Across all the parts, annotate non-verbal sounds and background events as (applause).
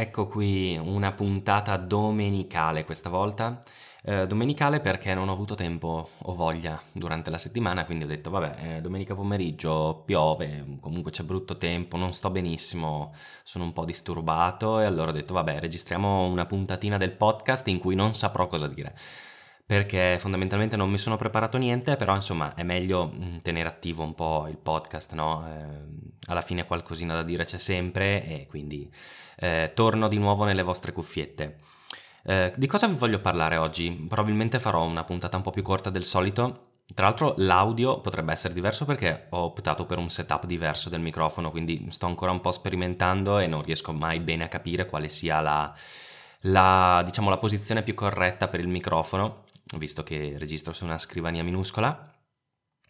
Ecco qui una puntata domenicale questa volta. Eh, domenicale perché non ho avuto tempo o voglia durante la settimana, quindi ho detto vabbè, eh, domenica pomeriggio piove, comunque c'è brutto tempo, non sto benissimo, sono un po' disturbato e allora ho detto vabbè, registriamo una puntatina del podcast in cui non saprò cosa dire. Perché fondamentalmente non mi sono preparato niente, però insomma è meglio mm, tenere attivo un po' il podcast, no? Eh, alla fine qualcosina da dire c'è sempre e quindi eh, torno di nuovo nelle vostre cuffiette. Eh, di cosa vi voglio parlare oggi? Probabilmente farò una puntata un po' più corta del solito. Tra l'altro l'audio potrebbe essere diverso perché ho optato per un setup diverso del microfono, quindi sto ancora un po' sperimentando e non riesco mai bene a capire quale sia la, la, diciamo, la posizione più corretta per il microfono, visto che registro su una scrivania minuscola.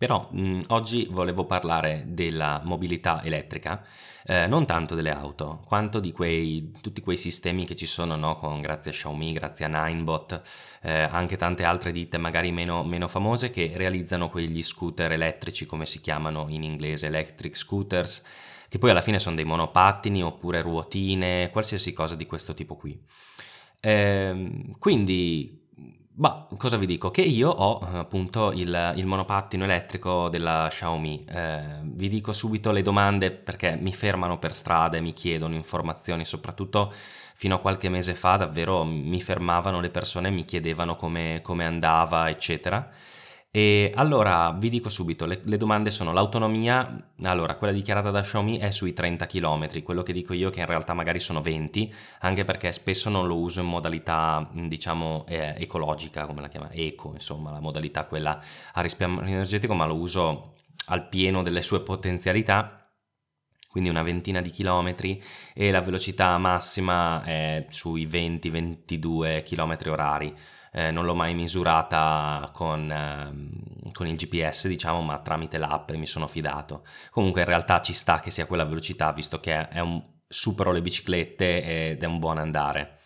Però mh, oggi volevo parlare della mobilità elettrica, eh, non tanto delle auto, quanto di quei, tutti quei sistemi che ci sono, no? Con, grazie a Xiaomi, grazie a Ninebot, eh, anche tante altre ditte magari meno, meno, famose che realizzano quegli scooter elettrici, come si chiamano in inglese, electric scooters, che poi alla fine sono dei monopattini oppure ruotine, qualsiasi cosa di questo tipo qui. Eh, quindi Bah, cosa vi dico? Che io ho appunto il, il monopattino elettrico della Xiaomi. Eh, vi dico subito le domande perché mi fermano per strada e mi chiedono informazioni, soprattutto fino a qualche mese fa davvero mi fermavano le persone e mi chiedevano come, come andava, eccetera. E allora vi dico subito, le, le, domande sono l'autonomia, allora quella dichiarata da Xiaomi è sui 30 km, quello che dico io che in realtà magari sono 20, anche perché spesso non lo uso in modalità diciamo eh, ecologica, come la chiama, eco, insomma la modalità quella a risparmio energetico, ma lo uso al pieno delle sue potenzialità. Quindi una ventina di chilometri e la velocità massima è sui 20-22 km orari eh, non l'ho mai misurata con, eh, con, il GPS, diciamo, ma tramite l'app mi sono fidato. Comunque in realtà ci sta che sia quella velocità, visto che è un, supero le biciclette ed è un buon andare.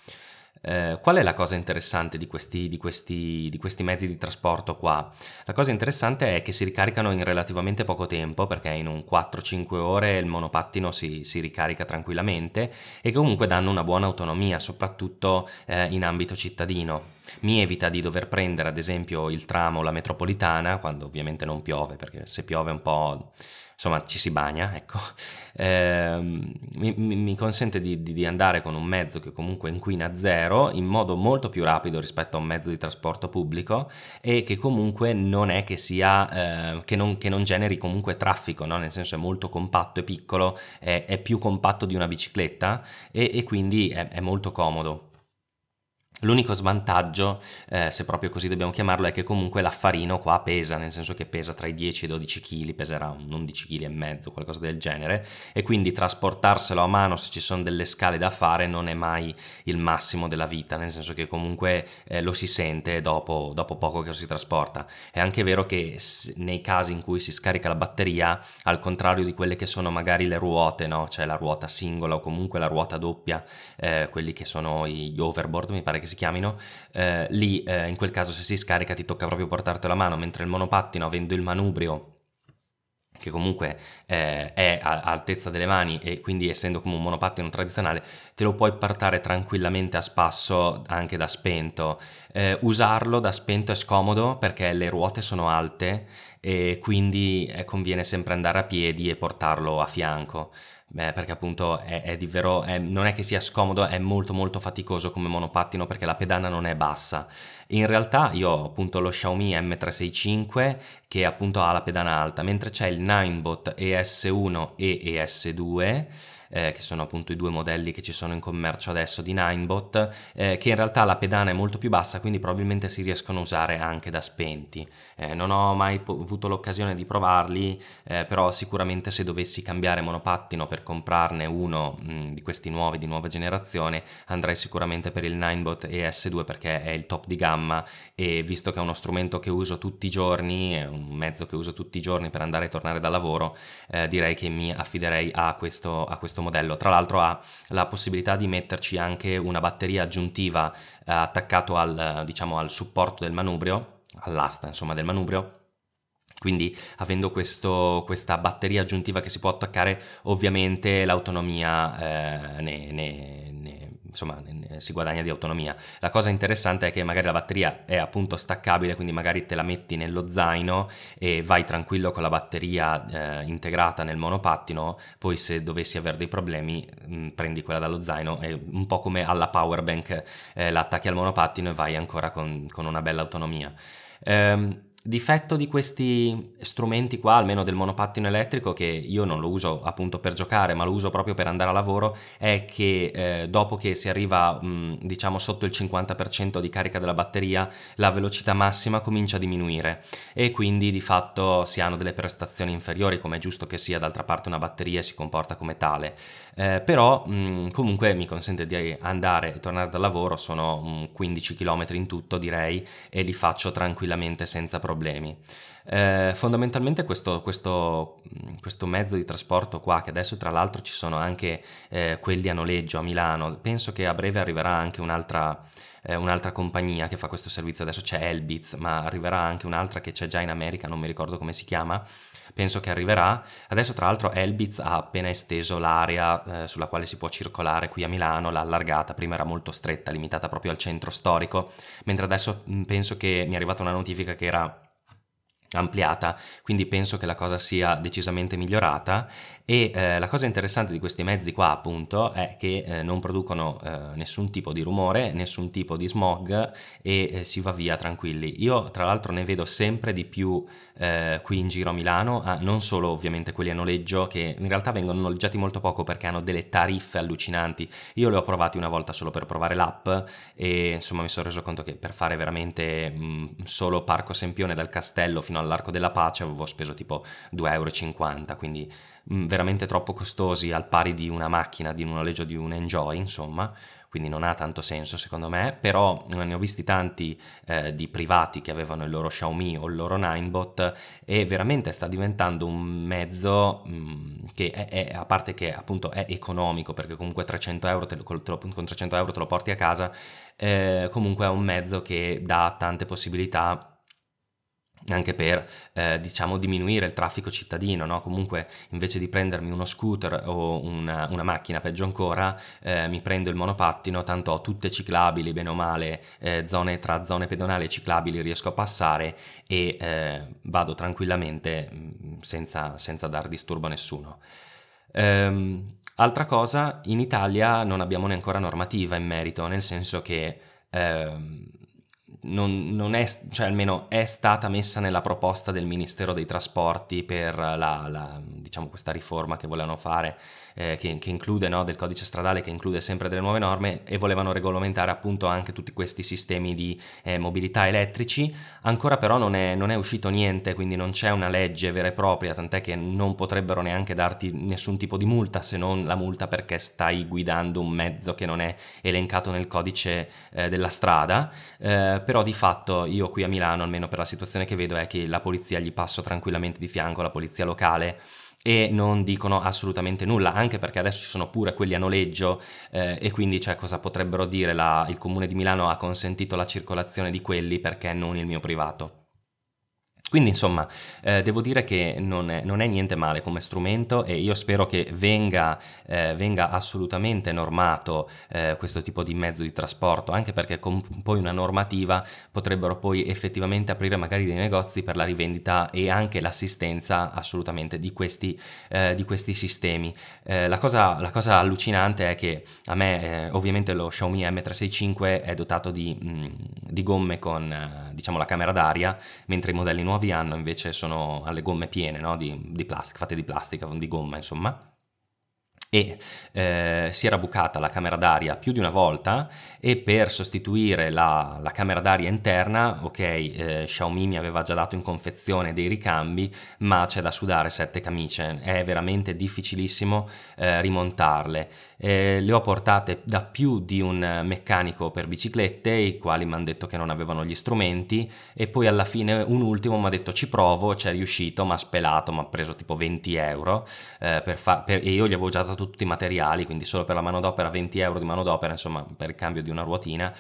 Eh, qual è la cosa interessante di questi, di, questi, di questi, mezzi di trasporto qua? La cosa interessante è che si ricaricano in relativamente poco tempo, perché in un 4-5 ore il monopattino si, si, ricarica tranquillamente e comunque danno una buona autonomia, soprattutto eh, in ambito cittadino. Mi evita di dover prendere ad esempio il tram o la metropolitana, quando ovviamente non piove, perché se piove un po' insomma ci si bagna, ecco, (laughs) eh, mi, mi, consente di, di, andare con un mezzo che comunque inquina zero in modo molto più rapido rispetto a un mezzo di trasporto pubblico e che comunque non è che sia, eh, che, non, che, non, generi comunque traffico, no? nel senso è molto compatto e piccolo, è, è più compatto di una bicicletta e, e quindi è, è molto comodo. L'unico svantaggio, eh, se proprio così dobbiamo chiamarlo, è che comunque l'affarino qua pesa, nel senso che pesa tra i 10 e i 12 kg, peserà un 11 kg e mezzo, qualcosa del genere, e quindi trasportarselo a mano se ci sono delle scale da fare non è mai il massimo della vita, nel senso che comunque eh, lo si sente dopo, dopo, poco che lo si trasporta. È anche vero che nei casi in cui si scarica la batteria, al contrario di quelle che sono magari le ruote, no? cioè la ruota singola o comunque la ruota doppia, eh, quelli che sono gli overboard, mi pare che si si chiamino, eh, lì eh, in quel caso se si scarica ti tocca proprio portartelo a mano, mentre il monopattino avendo il manubrio che comunque eh, è a, altezza delle mani e quindi essendo come un monopattino tradizionale te lo puoi portare tranquillamente a spasso anche da spento. Eh, usarlo da spento è scomodo perché le ruote sono alte e quindi eh, conviene sempre andare a piedi e portarlo a fianco. Beh, perché appunto è, è di è, non è che sia scomodo, è molto molto faticoso come monopattino perché la pedana non è bassa. In realtà io ho appunto lo Xiaomi M365 che appunto ha la pedana alta, mentre c'è il Ninebot ES1 e ES2 eh, che sono appunto i due modelli che ci sono in commercio adesso di Ninebot, eh, che in realtà la pedana è molto più bassa, quindi probabilmente si riescono a usare anche da spenti. Eh, non ho mai po- avuto l'occasione di provarli, eh, però sicuramente se dovessi cambiare monopattino per comprarne uno mh, di questi nuovi di nuova generazione, andrei sicuramente per il Ninebot ES2 perché è il top di gamma e visto che è uno strumento che uso tutti i giorni, è un mezzo che uso tutti i giorni per andare e tornare dal lavoro, eh, direi che mi affiderei a questo, a questo modello. Tra l'altro ha la possibilità di metterci anche una batteria aggiuntiva eh, attaccato al, diciamo, al supporto del manubrio, all'asta insomma del manubrio quindi avendo questo, questa batteria aggiuntiva che si può attaccare, ovviamente l'autonomia eh, ne, ne, ne, insomma, si guadagna di autonomia. La cosa interessante è che magari la batteria è appunto staccabile, quindi magari te la metti nello zaino e vai tranquillo con la batteria eh, integrata nel monopattino, poi se dovessi avere dei problemi mh, mm, prendi quella dallo zaino e un po' come alla power bank eh, la attacchi al monopattino e vai ancora con, con una bella autonomia. Um, Difetto di questi strumenti qua, almeno del monopattino elettrico, che io non lo uso appunto per giocare, ma lo uso proprio per andare a lavoro, è che eh, dopo che si arriva mh, diciamo sotto il 50% di carica della batteria, la velocità massima comincia a diminuire. E quindi di fatto si hanno delle prestazioni inferiori, come è giusto che sia, d'altra parte una batteria si comporta come tale. Eh, però mh, comunque mi consente di andare e tornare dal lavoro, sono mh, 15 km in tutto direi, e li faccio tranquillamente senza problemi problemi. Eh, fondamentalmente questo, questo, questo, mezzo di trasporto qua, che adesso tra l'altro ci sono anche eh, quelli a noleggio a Milano, penso che a breve arriverà anche un'altra, eh, un'altra compagnia che fa questo servizio, adesso c'è Elbitz, ma arriverà anche un'altra che c'è già in America, non mi ricordo come si chiama, penso che arriverà. Adesso tra l'altro Elbitz ha appena esteso l'area eh, sulla quale si può circolare qui a Milano, l'ha allargata, prima era molto stretta, limitata proprio al centro storico, mentre adesso mh, penso che mi è arrivata una notifica che era ampliata, quindi penso che la cosa sia decisamente migliorata e eh, la cosa interessante di questi mezzi qua appunto è che eh, non producono eh, nessun tipo di rumore, nessun tipo di smog e eh, si va via tranquilli. Io tra l'altro ne vedo sempre di più eh, qui in giro a Milano, ah, non solo ovviamente quelli a noleggio che in realtà vengono noleggiati molto poco perché hanno delle tariffe allucinanti. Io le ho provati una volta solo per provare l'app e insomma mi sono reso conto che per fare veramente mh, mm, solo Parco Sempione dal castello fino all'Arco della Pace avevo speso tipo 2,50 euro, quindi mh, mm, veramente troppo costosi al pari di una macchina, di un noleggio di un Enjoy, insomma quindi non ha tanto senso secondo me, però ne ho visti tanti eh, di privati che avevano il loro Xiaomi o il loro Ninebot e veramente sta diventando un mezzo mh, mm, che è, è, a parte che appunto è economico perché comunque 300 euro te lo, te lo, con 300 euro te lo porti a casa, eh, comunque è un mezzo che dà tante possibilità anche per eh, diciamo diminuire il traffico cittadino, no? comunque invece di prendermi uno scooter o una, una macchina, peggio ancora, eh, mi prendo il monopattino, tanto ho tutte ciclabili, bene o male, eh, zone, tra zone pedonali e ciclabili riesco a passare e eh, vado tranquillamente mm, senza, senza dar disturbo a nessuno. Ehm, altra cosa, in Italia non abbiamo neanche normativa in merito, nel senso che ehm, non, non, è, cioè almeno è stata messa nella proposta del Ministero dei Trasporti per la, la, diciamo questa riforma che volevano fare eh, che, che, include no, del codice stradale, che include sempre delle nuove norme e volevano regolamentare appunto anche tutti questi sistemi di eh, mobilità elettrici. Ancora però non è, non è, uscito niente, quindi non c'è una legge vera e propria, tant'è che non potrebbero neanche darti nessun tipo di multa se non la multa perché stai guidando un mezzo che non è elencato nel codice eh, della strada. Eh, però di fatto io qui a Milano, almeno per la situazione che vedo, è che la polizia gli passo tranquillamente di fianco, la polizia locale e non dicono assolutamente nulla, anche perché adesso ci sono pure quelli a noleggio eh, e quindi cioè, cosa potrebbero dire? La, il comune di Milano ha consentito la circolazione di quelli perché non il mio privato. Quindi insomma eh, devo dire che non è, non è, niente male come strumento e io spero che venga, eh, venga assolutamente normato eh, questo tipo di mezzo di trasporto, anche perché con poi una normativa potrebbero poi effettivamente aprire magari dei negozi per la rivendita e anche l'assistenza assolutamente di questi, eh, di questi sistemi. Eh, la cosa, la, cosa, allucinante è che a me eh, ovviamente lo Xiaomi M365 è dotato di, mh, mm, di gomme con diciamo la camera d'aria, mentre i modelli nuovi nuovi hanno invece sono alle gomme piene no? di, di plastica, fatte di plastica, di gomma insomma e eh, si era bucata la camera d'aria più di una volta e per sostituire la, la camera d'aria interna, ok, eh, Xiaomi mi aveva già dato in confezione dei ricambi, ma c'è da sudare sette camicie, è veramente difficilissimo eh, rimontarle. Eh, le ho portate da più di un meccanico per biciclette, i quali mi hanno detto che non avevano gli strumenti e poi alla fine un ultimo mi ha detto ci provo, c'è riuscito, ma ha spelato, mi ha preso tipo 20 euro eh, per fa- per- e io gli avevo già dato tutti i materiali, quindi solo per la manodopera 20 euro di manodopera, insomma per il cambio di una ruotina.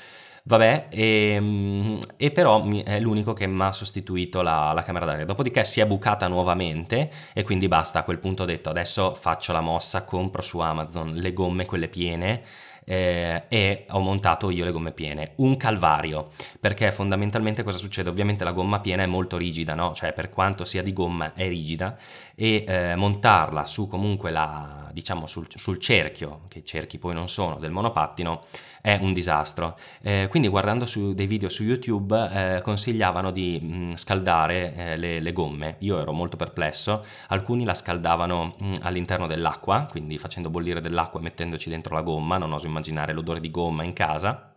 Vabbè, e, ehm, e però è l'unico che mi ha sostituito la, la, camera d'aria. Dopodiché si è bucata nuovamente e quindi basta. A quel punto ho detto adesso faccio la mossa, compro su Amazon le gomme, quelle piene eh, e ho montato io le gomme piene. Un calvario, perché fondamentalmente cosa succede? Ovviamente la gomma piena è molto rigida, no? Cioè per quanto sia di gomma è rigida e eh, montarla su comunque la, diciamo sul, sul, cerchio, che cerchi poi non sono, del monopattino, è un disastro. Eh, quindi guardando dei video su YouTube eh, consigliavano di mh, mm, scaldare eh, le, le, gomme. Io ero molto perplesso, alcuni la scaldavano mh, mm, all'interno dell'acqua, quindi facendo bollire dell'acqua e mettendoci dentro la gomma, non oso immaginare l'odore di gomma in casa.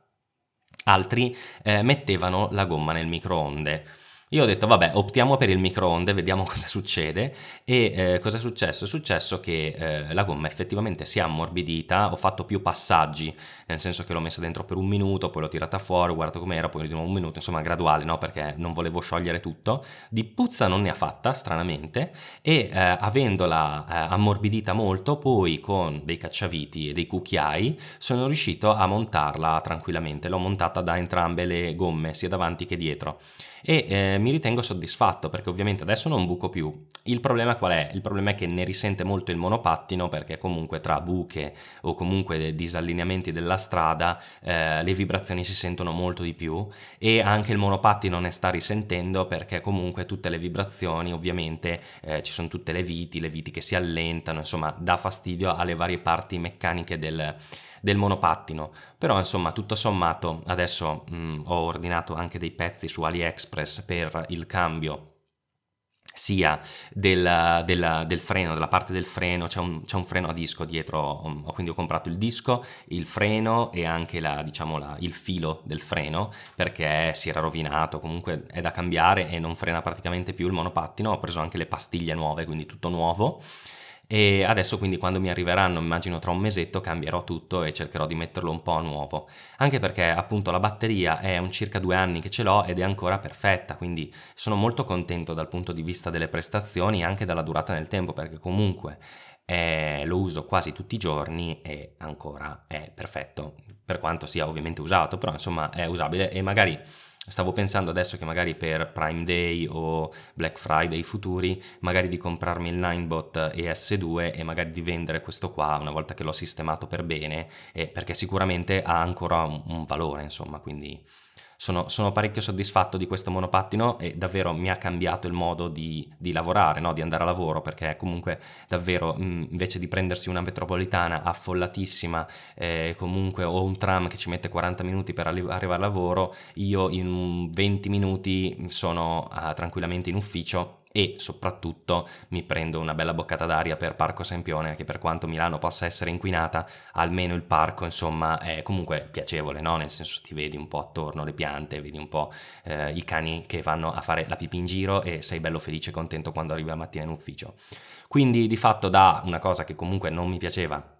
Altri eh, mettevano la gomma nel microonde. Io ho detto, vabbè, optiamo per il microonde, vediamo (laughs) cosa succede. E eh, cosa è successo? È successo che eh, la gomma effettivamente si è ammorbidita, ho fatto più passaggi, nel senso che l'ho messa dentro per un minuto, poi l'ho tirata fuori, ho guardato com'era, poi di nuovo un minuto, insomma graduale, no? Perché non volevo sciogliere tutto. Di puzza non ne ha fatta, stranamente, e eh, avendola eh, ammorbidita molto, poi con dei cacciaviti e dei cucchiai sono riuscito a montarla tranquillamente. L'ho montata da entrambe le gomme, sia davanti che dietro e eh, mi ritengo soddisfatto perché ovviamente adesso non buco più. Il problema qual è? Il problema è che ne risente molto il monopattino perché comunque tra buche o comunque disallineamenti della strada eh, le vibrazioni si sentono molto di più e anche il monopattino ne sta risentendo perché comunque tutte le vibrazioni ovviamente eh, ci sono tutte le viti, le viti che si allentano, insomma dà fastidio alle varie parti meccaniche del, del monopattino. Però insomma tutto sommato adesso mh, mm, ho ordinato anche dei pezzi su AliExpress per il cambio sia del, del, del, freno, della parte del freno, c'è un, c'è un, freno a disco dietro, quindi ho comprato il disco, il freno e anche la, diciamo la, il filo del freno perché si era rovinato, comunque è da cambiare e non frena praticamente più il monopattino, ho preso anche le pastiglie nuove, quindi tutto nuovo e adesso quindi quando mi arriveranno, immagino tra un mesetto, cambierò tutto e cercherò di metterlo un po' a nuovo, anche perché appunto la batteria è un circa due anni che ce l'ho ed è ancora perfetta, quindi sono molto contento dal punto di vista delle prestazioni e anche dalla durata nel tempo, perché comunque eh, lo uso quasi tutti i giorni e ancora è perfetto, per quanto sia ovviamente usato, però insomma è usabile e magari Stavo pensando adesso che magari per Prime Day o Black Friday futuri, magari di comprarmi il Ninebot ES2 e magari di vendere questo qua una volta che l'ho sistemato per bene, perché sicuramente ha ancora un, un valore, insomma, quindi sono, sono, parecchio soddisfatto di questo monopattino e davvero mi ha cambiato il modo di, di lavorare, no? di andare a lavoro, perché comunque davvero mh, invece di prendersi una metropolitana affollatissima, eh, comunque o un tram che ci mette 40 minuti per arri- arrivare al lavoro, io in 20 minuti sono uh, tranquillamente in ufficio e soprattutto mi prendo una bella boccata d'aria per Parco Sempione che per quanto Milano possa essere inquinata almeno il parco insomma è comunque piacevole no? nel senso ti vedi un po' attorno le piante vedi un po' eh, i cani che vanno a fare la pipì in giro e sei bello felice e contento quando arrivi la mattina in ufficio quindi di fatto da una cosa che comunque non mi piaceva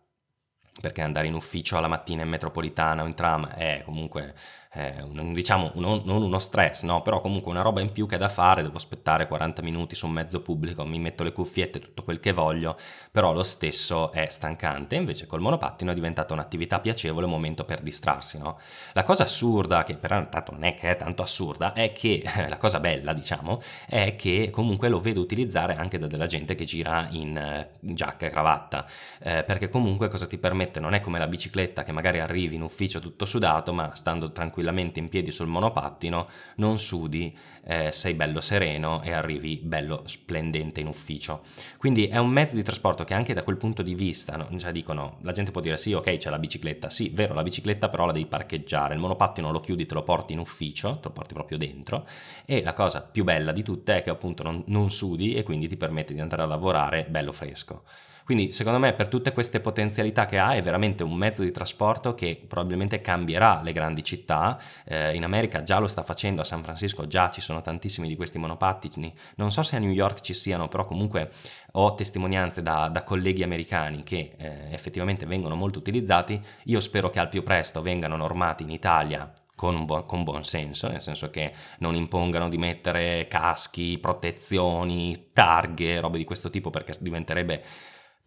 perché andare in ufficio alla mattina in metropolitana o in tram è comunque eh, un, diciamo un, non uno stress, no? però comunque una roba in più che è da fare, devo aspettare 40 minuti su un mezzo pubblico, mi metto le cuffiette, tutto quel che voglio, però lo stesso è stancante, invece col monopattino è diventata un'attività piacevole, un momento per distrarsi. No? La cosa assurda, che però tanto non è che è tanto assurda, è che (laughs) la cosa bella, diciamo, è che comunque lo vedo utilizzare anche da della gente che gira in, in giacca e cravatta, eh, perché comunque cosa ti permette? Non è come la bicicletta che magari arrivi in ufficio tutto sudato, ma stando tranquillamente in piedi sul monopattino, non sudi, eh, sei bello sereno e arrivi bello splendente in ufficio. Quindi è un mezzo di trasporto che anche da quel punto di vista, no? cioè dicono, la gente può dire sì, ok, c'è la bicicletta, sì, vero, la bicicletta però la devi parcheggiare, il monopattino lo chiudi, te lo porti in ufficio, te lo porti proprio dentro e la cosa più bella di tutte è che appunto non, non sudi e quindi ti permette di andare a lavorare bello fresco. Quindi secondo me per tutte queste potenzialità che ha è veramente un mezzo di trasporto che probabilmente cambierà le grandi città. Eh, in America già lo sta facendo, a San Francisco già ci sono tantissimi di questi monopattini. Non so se a New York ci siano, però comunque ho testimonianze da, da colleghi americani che eh, effettivamente vengono molto utilizzati. Io spero che al più presto vengano normati in Italia con, buon, con buon senso, nel senso che non impongano di mettere caschi, protezioni, targhe, robe di questo tipo perché diventerebbe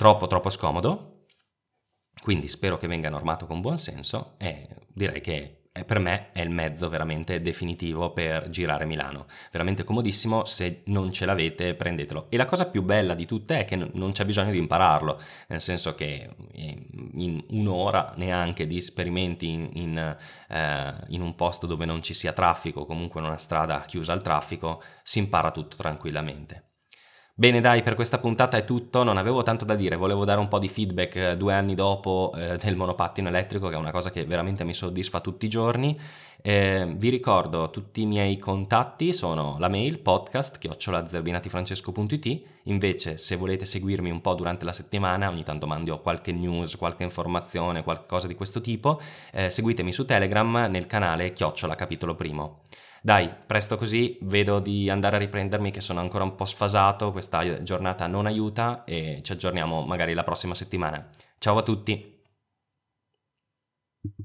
troppo troppo scomodo, quindi spero che venga normato con buon senso e direi che per me è il mezzo veramente definitivo per girare Milano. Veramente comodissimo, se non ce l'avete prendetelo. E la cosa più bella di tutte è che non c'è bisogno di impararlo, nel senso che in un'ora neanche di esperimenti in, in, eh, in un posto dove non ci sia traffico, comunque in una strada chiusa al traffico, si impara tutto tranquillamente. Bene dai, per questa puntata è tutto, non avevo tanto da dire, volevo dare un po' di feedback eh, due anni dopo eh, (laughs) del monopattino elettrico, che è una cosa che veramente mi soddisfa tutti i giorni. Eh, vi ricordo tutti i miei contatti sono la mail podcast chiocciolazerbinatifrancesco.it invece se volete seguirmi un po' durante la settimana ogni tanto mando qualche news qualche informazione qualcosa di questo tipo eh, seguitemi su telegram nel canale chiocciola capitolo primo dai, presto così, vedo di andare a riprendermi che sono ancora un po' sfasato, questa giornata non aiuta e ci aggiorniamo magari la prossima settimana. Ciao a tutti!